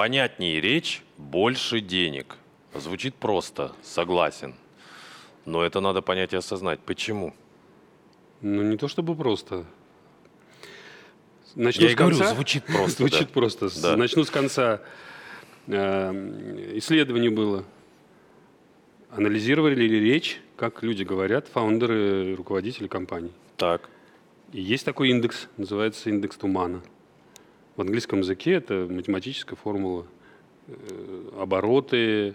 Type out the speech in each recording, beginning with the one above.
Понятнее речь, больше денег. Звучит просто, согласен. Но это надо понять и осознать. Почему? Ну, не то чтобы просто. Начну Я с и говорю, конца. звучит просто. Звучит да. просто. Да. Начну с конца. Э, Исследование было. Анализировали ли речь, как люди говорят, фаундеры, руководители компаний. Так. И есть такой индекс, называется индекс тумана. В английском языке это математическая формула. Э, Обороты,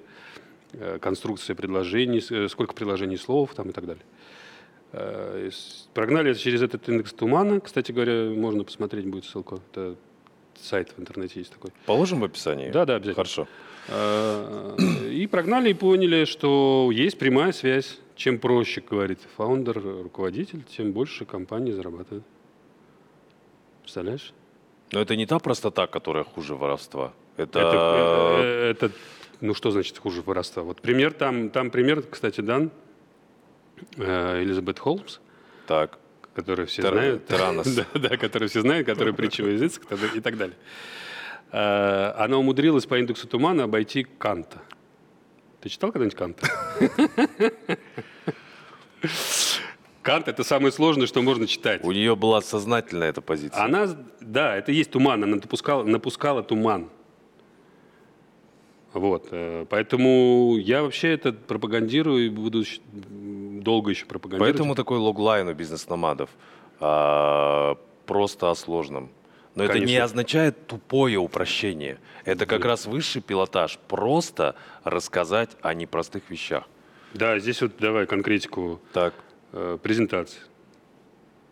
э, конструкция предложений, э, сколько предложений слов там и так далее. Прогнали через этот индекс тумана. Кстати говоря, можно посмотреть, будет ссылка. Это сайт в интернете есть такой. Положим в описании? Да, да, обязательно. Хорошо. И прогнали и поняли, что есть прямая связь. Чем проще, говорит фаундер, руководитель, тем больше компания зарабатывает. Представляешь? Но это не та простота, которая хуже воровства. Это... Это, э, это, ну что значит хуже воровства? Вот пример там, там пример, кстати, дан э, Элизабет Холмс, Так. который все Тер- знают. Тиранос. да, да, который все знают, который притча языцах и так далее. Э, Она умудрилась по индексу тумана обойти Канта. Ты читал когда-нибудь Канта? Кант — это самое сложное, что можно читать. У нее была сознательная эта позиция. Она, да, это есть туман, она напускала, напускала туман. Вот, э, поэтому я вообще это пропагандирую и буду долго еще пропагандировать. Поэтому такой логлайн у бизнес-номадов. А, просто о сложном. Но это не Конечно. означает тупое упрощение. Это как раз высший пилотаж. Просто рассказать о непростых вещах. Да, здесь вот давай конкретику Так, э, презентации.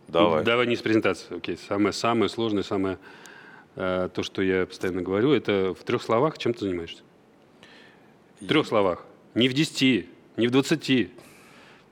давай. Давай не с презентации, окей. Самое, самое сложное, самое э, то, что я постоянно говорю, это в трех словах, чем ты занимаешься. В трех словах. Не в десяти, не в двадцати.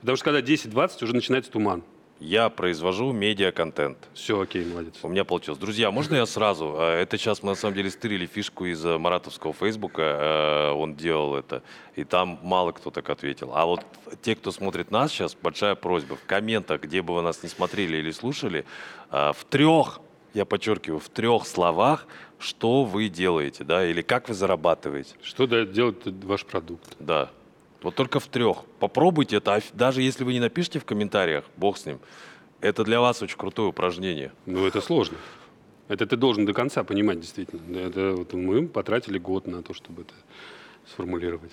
Потому что когда 10-20, уже начинается туман. Я произвожу медиа-контент. Все, окей, молодец. У меня получилось. Друзья, можно я сразу? А, Это сейчас мы на самом деле стырили фишку из э, маратовского фейсбука. э, Он делал это. И там мало кто так ответил. А вот те, кто смотрит нас сейчас, большая просьба. В комментах, где бы вы нас не смотрели или слушали, а, в трех, я подчеркиваю, в трех словах, что вы делаете, да, или как вы зарабатываете. Что делает ваш продукт? Да. Вот только в трех. Попробуйте это. Даже если вы не напишите в комментариях, бог с ним. Это для вас очень крутое упражнение. Ну, это сложно. Это ты должен до конца понимать, действительно. Это вот мы потратили год на то, чтобы это сформулировать.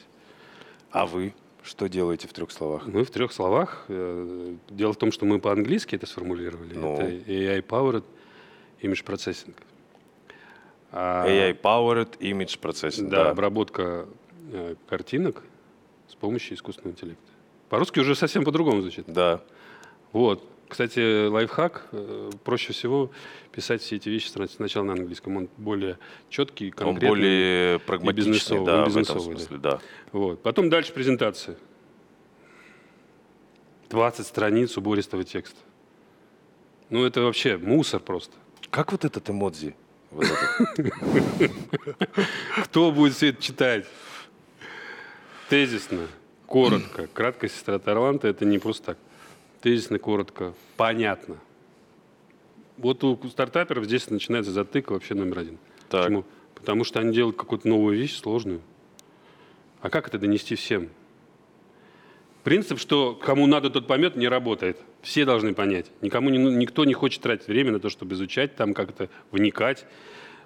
А вы что делаете в трех словах? Мы в трех словах. э, Дело в том, что мы по-английски это сформулировали. Ну. Это AI-powered image processing. А, AI-powered image processing. Да, Да. обработка э, картинок с помощью искусственного интеллекта. По-русски уже совсем по-другому звучит. Да. Вот. Кстати, лайфхак. э, Проще всего писать все эти вещи сна- сначала на английском. Он более четкий, Он конкретный. более прагматичный, бизнесовый, да, он в этом бизнесовый, да. смысле, да. Вот. Потом дальше презентация. 20 страниц убористого текста. Ну, это вообще мусор просто. Как вот этот эмодзи? Вот этот? Кто будет все это читать? Тезисно, коротко. Краткая сестра Тарланта – это не просто так. Тезисно, коротко, понятно. Вот у стартаперов здесь начинается затык вообще номер один. Так. Почему? Потому что они делают какую-то новую вещь, сложную. А как это донести всем? Принцип, что кому надо, тот поймет, не работает. Все должны понять. Никому не, ну- никто не хочет тратить время на то, чтобы изучать, там как-то вникать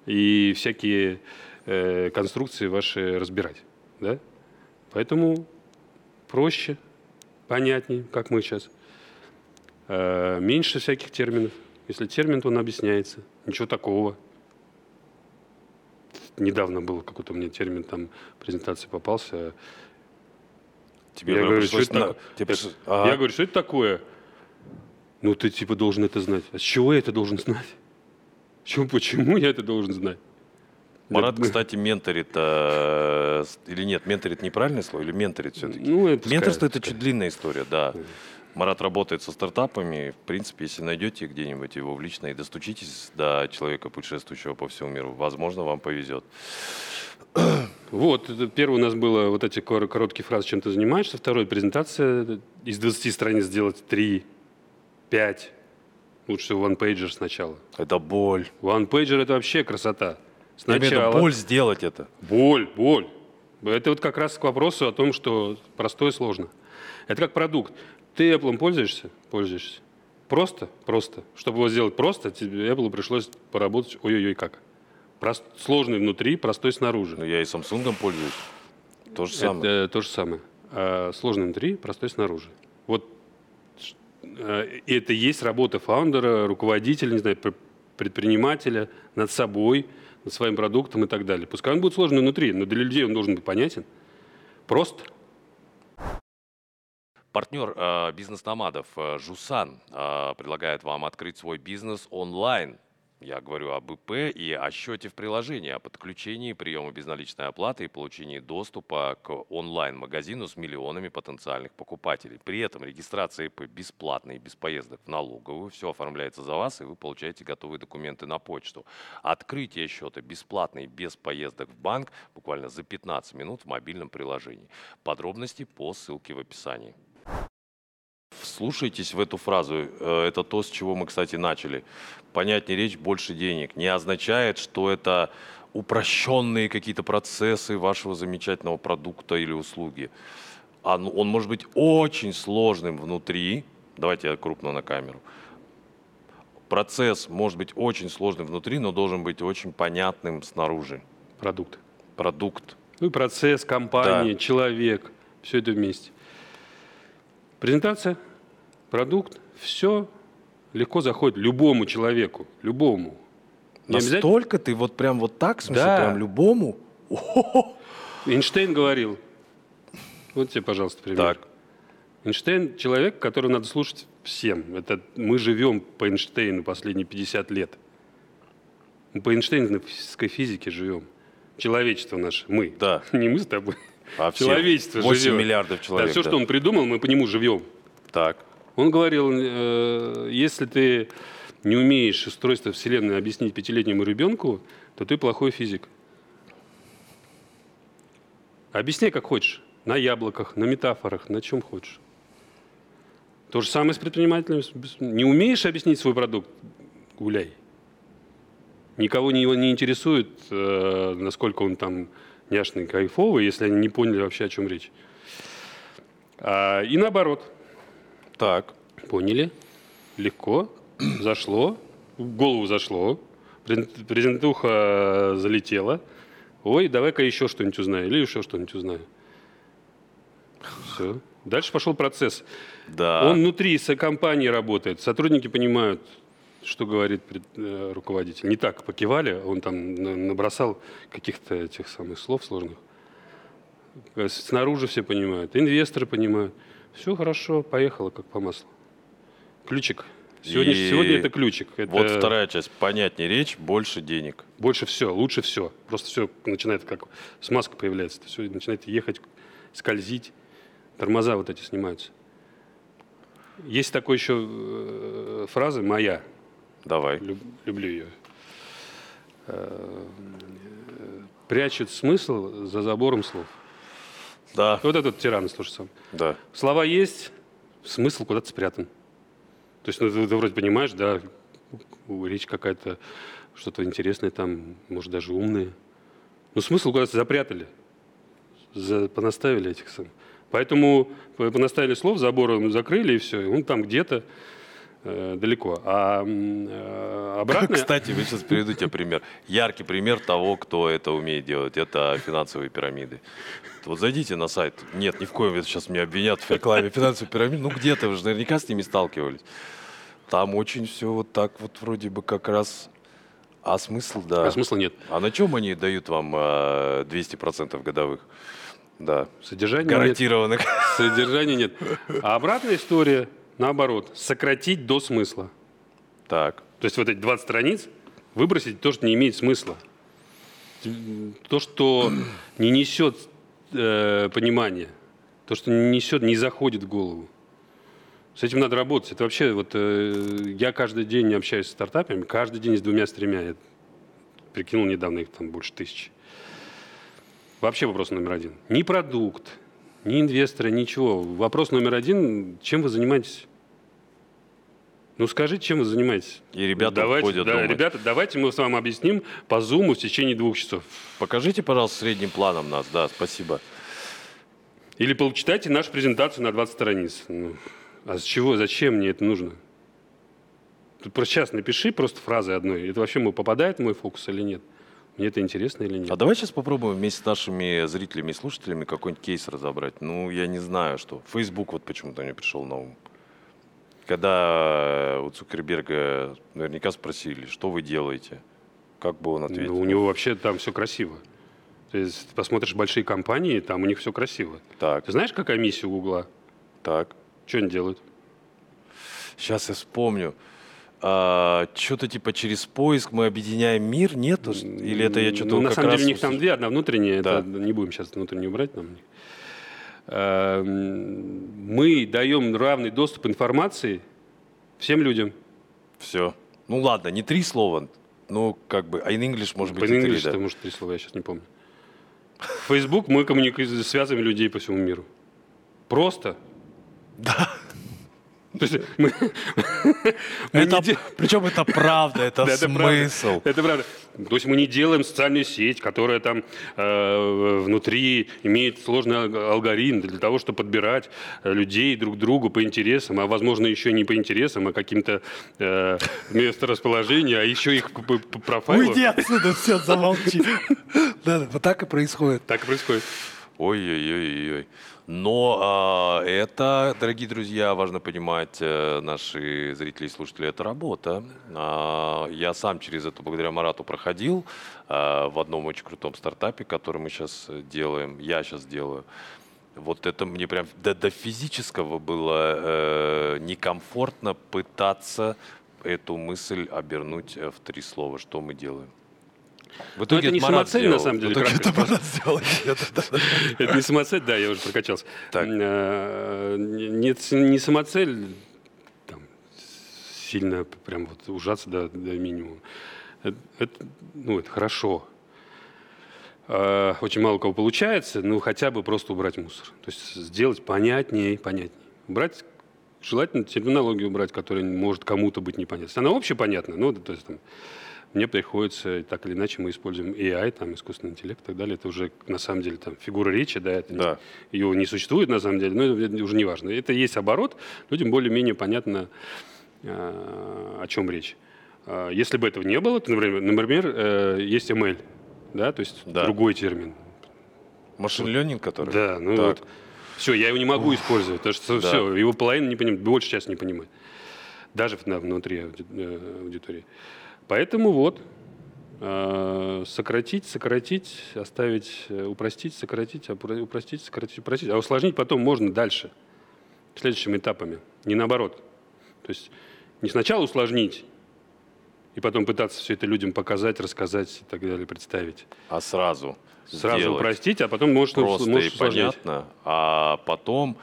и всякие э, конструкции ваши разбирать. Да? Поэтому проще, понятнее, как мы сейчас. Э, меньше всяких терминов. Если термин, то он объясняется. Ничего такого. Недавно был какой-то у меня термин, там презентации попался. Тебе Я говорю, что это на- так- тебе пришлось- Я говорю, что это такое? Ну, ты типа должен это знать. А с чего я это должен знать? Почему, почему я это должен знать? Марат, Да, кстати, менторит, с- или нет, менторит неправильное слово, или менторит все-таки? Ну, это Менторство это чуть длинная история, да. Марат работает со стартапами. В принципе, если найдете где-нибудь его в лично и достучитесь до человека, путешествующего по всему миру, возможно, вам повезет. Вот, это первое у нас было вот эти кор- короткие фразы, чем ты занимаешься. Второе, презентация. Из 20 страниц сделать 3, 5. Лучше one-pager сначала. Это боль. One-pager – это вообще красота. Сначала боль сделать это. боль, боль. Это вот как раз к вопросу о том, что простое сложно. Это как продукт. Ты Apple пользуешься? Пользуешься. Просто? Просто. Чтобы его сделать просто, тебе Apple пришлось поработать ой-ой-ой как. Прост- сложный внутри, простой снаружи. Ну, я и Samsung пользуюсь. То же самое. Это то же самое. А сложный внутри, простой снаружи. Вот э, и это есть работа фаундера, руководителя, не знаю, пр- предпринимателя над собой, своим продуктом и так далее. Пускай он будет сложный внутри, но для людей он должен быть понятен. Просто. Партнер э, бизнес-номадов э, Жусан э, предлагает вам открыть свой бизнес онлайн. Я говорю об ИП и о счете в приложении, о подключении приема безналичной оплаты и получении доступа к онлайн-магазину с миллионами потенциальных покупателей. При этом регистрация ИП бесплатная и без поездок в налоговую. Все оформляется за вас, и вы получаете готовые документы на почту. Открытие счета бесплатно и без поездок в банк буквально за 15 минут в мобильном приложении. Подробности по ссылке в описании. Вслушайтесь в эту фразу. Э, Это то, с чего мы, кстати, начали. Понятнее речь «больше денег» не означает, что это упрощенные какие-то процессы вашего замечательного продукта или услуги. А ну, Он может быть очень сложным внутри. Давайте я крупно на камеру. Процесс может быть очень сложным внутри, но должен быть очень понятным снаружи. Продукт. Продукт. Ну и процесс, компания, человек. Все это вместе. Презентация, продукт, все легко заходит любому человеку, любому. Не Настолько ты вот прям вот так, в смысле, Да. прям любому? О-хо-хо. Эйнштейн говорил, вот тебе, пожалуйста, пример. Так. Эйнштейн – человек, которого надо слушать всем. Это мы живем по Эйнштейну последние 50 лет. Мы по Эйнштейновской физике живем. Человечество наше, мы. Да. Не мы с тобой. А все Человечество 8 живет. миллиардов человек. да, все, да. что он придумал, мы по нему живем. Так. Он говорил, э, если ты не умеешь устройство Вселенной объяснить пятилетнему ребенку, то ты плохой физик. Объясняй, как хочешь. На яблоках, на метафорах, на чем хочешь. То же самое с предпринимателем. Не умеешь объяснить свой продукт – гуляй. Никого не, не интересует, э, насколько он там няшный, кайфовый, если они не поняли вообще, о чем речь. А, и наоборот. Так. Поняли. Легко. Зашло. В голову зашло. Презент- Презентуха залетела. Ой, давай-ка еще что-нибудь узнаю. Или еще что-нибудь узнаю. Все. Дальше пошел процесс. Да. Он внутри компании работает. Сотрудники понимают, что говорит э, руководитель. Не так покивали, он там на- набросал каких-то этих самых слов сложных. Э, Снаружи все понимают, инвесторы понимают. Все хорошо, поехало как по маслу. Ключик. Сегодня, И сегодня это ключик. Это Вот вторая часть. Понятнее речь, больше денег. Больше все, лучше все. Просто все начинает как смазка появляется. Все начинает ехать, скользить. Тормоза вот эти снимаются. Есть такой еще э, фраза моя. Давай. Люб- люблю ее. Э, Прячут смысл за забором слов. Да, Вот этот тиран, слушай сам. да. Слова есть, смысл куда-то спрятан. То есть ну, ты, ты вроде понимаешь, да, речь какая-то, что-то интересное там, может, даже умное. Но смысл куда-то запрятали. За, понаставили этих сам. Поэтому по- понаставили слов, забором закрыли, и все. И он там где-то э, далеко. А э, обратно... Кстати, вы сейчас приведу тебе пример. Яркий пример того, кто это умеет делать. Это финансовые пирамиды. Вот зайдите на сайт. Нет, ни в коем случае сейчас меня обвинят в рекламе финансовых пирамид. Ну где-то вы же наверняка с ними сталкивались. Там очень все вот так вот вроде бы как раз... А смысл, да. А смысла нет. А на чем они дают вам э, 200% годовых? Да. Содержания нет. Гарантированных. Содержания нет. А обратная история, наоборот, сократить до смысла. Так. То есть вот эти 20 страниц выбросить то, что не имеет смысла. То, что не несет э, понимания. То, что не несет, не заходит в голову. С этим надо работать. Это вообще, вот э, я каждый день общаюсь с стартапами, каждый день с двумя, с тремя. Я прикинул недавно их там больше тысячи. Вообще вопрос номер один. Ни продукт, ни инвесторы, ничего. Вопрос номер один, чем вы занимаетесь? Ну скажите, чем вы занимаетесь? И ребята давайте, входят да, думать. ребята, давайте мы с вами объясним по зуму в течение двух часов. Покажите, пожалуйста, средним планом нас. Да, спасибо. Или почитайте нашу презентацию на 20 страниц. Ну, а с чего, зачем мне это нужно? Тут просто сейчас напиши просто фразой одной. Это вообще попадает в мой фокус или нет? Мне это интересно или нет? А давай сейчас попробуем вместе с нашими зрителями и слушателями какой-нибудь кейс разобрать. Ну, я не знаю, что. Facebook вот почему-то мне пришел на ум. Когда у Цукерберга наверняка спросили, что вы делаете, как бы он ответил? Ну, у него вообще там все красиво. То есть ты посмотришь большие компании, там у них все красиво. Так, Ты знаешь, какая миссия у Гугла? так. Что они делают? Сейчас я вспомню. Что-то типа через поиск мы объединяем мир, нет? Или это я что-то Ну, на самом деле у них там две, одна внутренняя, Да. это не будем сейчас внутреннюю брать нам. Эм, Мы даем равный доступ информации всем людям. Все. Ну ладно, не три слова. Ну, как бы, а in English может быть По и три, English да. это может три слова, я сейчас не помню. В Facebook мы коммуникуем, связываем людей по всему миру. Просто. Да. То есть мы, мы Это, не де- причем это правда, это Да, это правда. смысл. Это правда. То есть мы не делаем социальную сеть, которая там э, внутри имеет сложный алг- алгоритм для того, чтобы подбирать э, людей друг другу по интересам, а возможно еще не по интересам, а каким-то э, месторасположению, а еще их по, по- по профайлу. Уйди отсюда, все, замолчи. Да, да, вот так и происходит. Так и происходит. Ой-ой-ой-ой. Но а, это, дорогие друзья, важно понимать, э, наши зрители и слушатели, это работа. А, я сам через это благодаря Марату проходил а, в одном очень крутом стартапе, который мы сейчас делаем, я сейчас делаю. Вот это мне прям до, до физического было э, некомфортно пытаться эту мысль обернуть э, в три слова, что мы делаем. В Но это не Марат самоцель, сделал. на самом В деле. итоге кратко. это Марат сделал. Это не самоцель, да, я уже прокачался. Нет, не самоцель, сильно прям вот ужаться до, до минимума. Это, это, ну, это хорошо. Э, Очень мало у кого получается, ну, хотя бы просто убрать мусор. То есть сделать понятнее, понятнее. Убрать, желательно терминологию убрать, которая может кому-то быть непонятна. Она общепонятна, ну, то есть там, мне приходится, так или иначе, мы используем AI, там, искусственный интеллект и так далее. Это уже, на самом деле, там, фигура речи, да, это не- Да. ее не существует, на самом деле, но это уже не важно. Это есть оборот, людям более-менее понятно, э, о чем речь. Э, Если бы этого не было, то, например, например, э, есть ML, да, то есть Да. другой термин. Машин ленинг, который? Да, ну Так. вот. Все, я его не могу использовать, потому что Да. все, его половина не понимает, большая часть не понимает. Даже внутри ауди- э, аудитории. Поэтому вот, э, сократить, сократить, оставить, э, упростить, сократить, упростить, сократить, упростить. А усложнить потом можно дальше, следующими этапами, не наоборот. То есть не сначала усложнить, и потом пытаться все это людям показать, рассказать и так далее, представить. А сразу Сразу сделать упростить, а потом может, просто может и понятно, а потом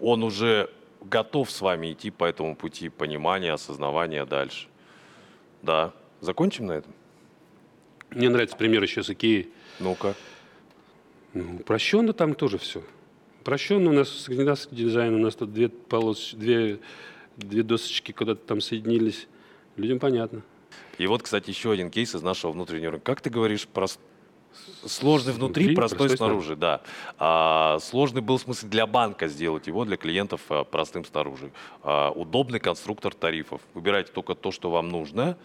он уже готов с вами идти по этому пути понимания, осознавания дальше. Да. Закончим на этом? Мне нравится пример еще с Икеей. Ну-ка. Ну, упрощенно там тоже все. Упрощенно у нас скандинавский дизайн, у нас тут две, полос, две, две досочки куда-то там соединились. Людям понятно. И вот, кстати, еще один кейс из нашего внутреннего рынка. Как ты говоришь, прос- сложный внутри, Внутри, простой, простой снаружи, да. А, сложный был в смысле для банка сделать его, для клиентов а, простым снаружи. А, удобный конструктор тарифов. Выбирайте только то, что вам нужно,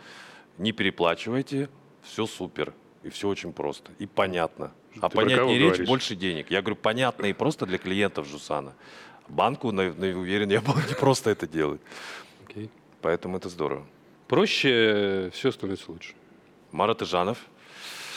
не переплачивайте, все супер. И все очень просто. И понятно. А Ты понятнее речь, говоришь? больше денег. Я говорю, понятно и просто для клиентов Жусана. Банку, на, на- уверен, я был не просто это делать. Окей. Поэтому это здорово. Проще, все становится лучше. Марат Ижанов,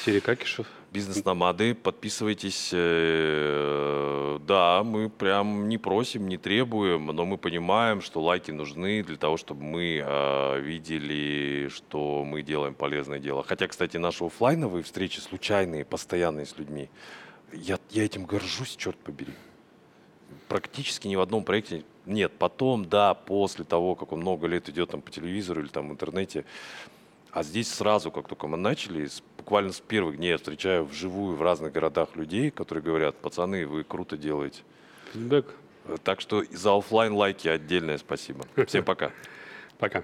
Серия Какишев. Бизнес-номады, подписывайтесь. Э, Да, мы прям не просим, не требуем, но мы понимаем, что лайки нужны для того, чтобы мы э, видели, что мы делаем полезное дело. Хотя, кстати, наши оффлайновые встречи случайные, постоянные с людьми, я, я этим горжусь, черт побери. Практически ни в одном проекте нет. Потом, да, после того, как он много лет идет там по телевизору или там в интернете, а здесь сразу, как только мы начали, буквально с первых дней я встречаю вживую в разных городах людей, которые говорят, пацаны, вы круто делаете. Э, Так что за оффлайн лайки отдельное спасибо. Всем пока. Пока.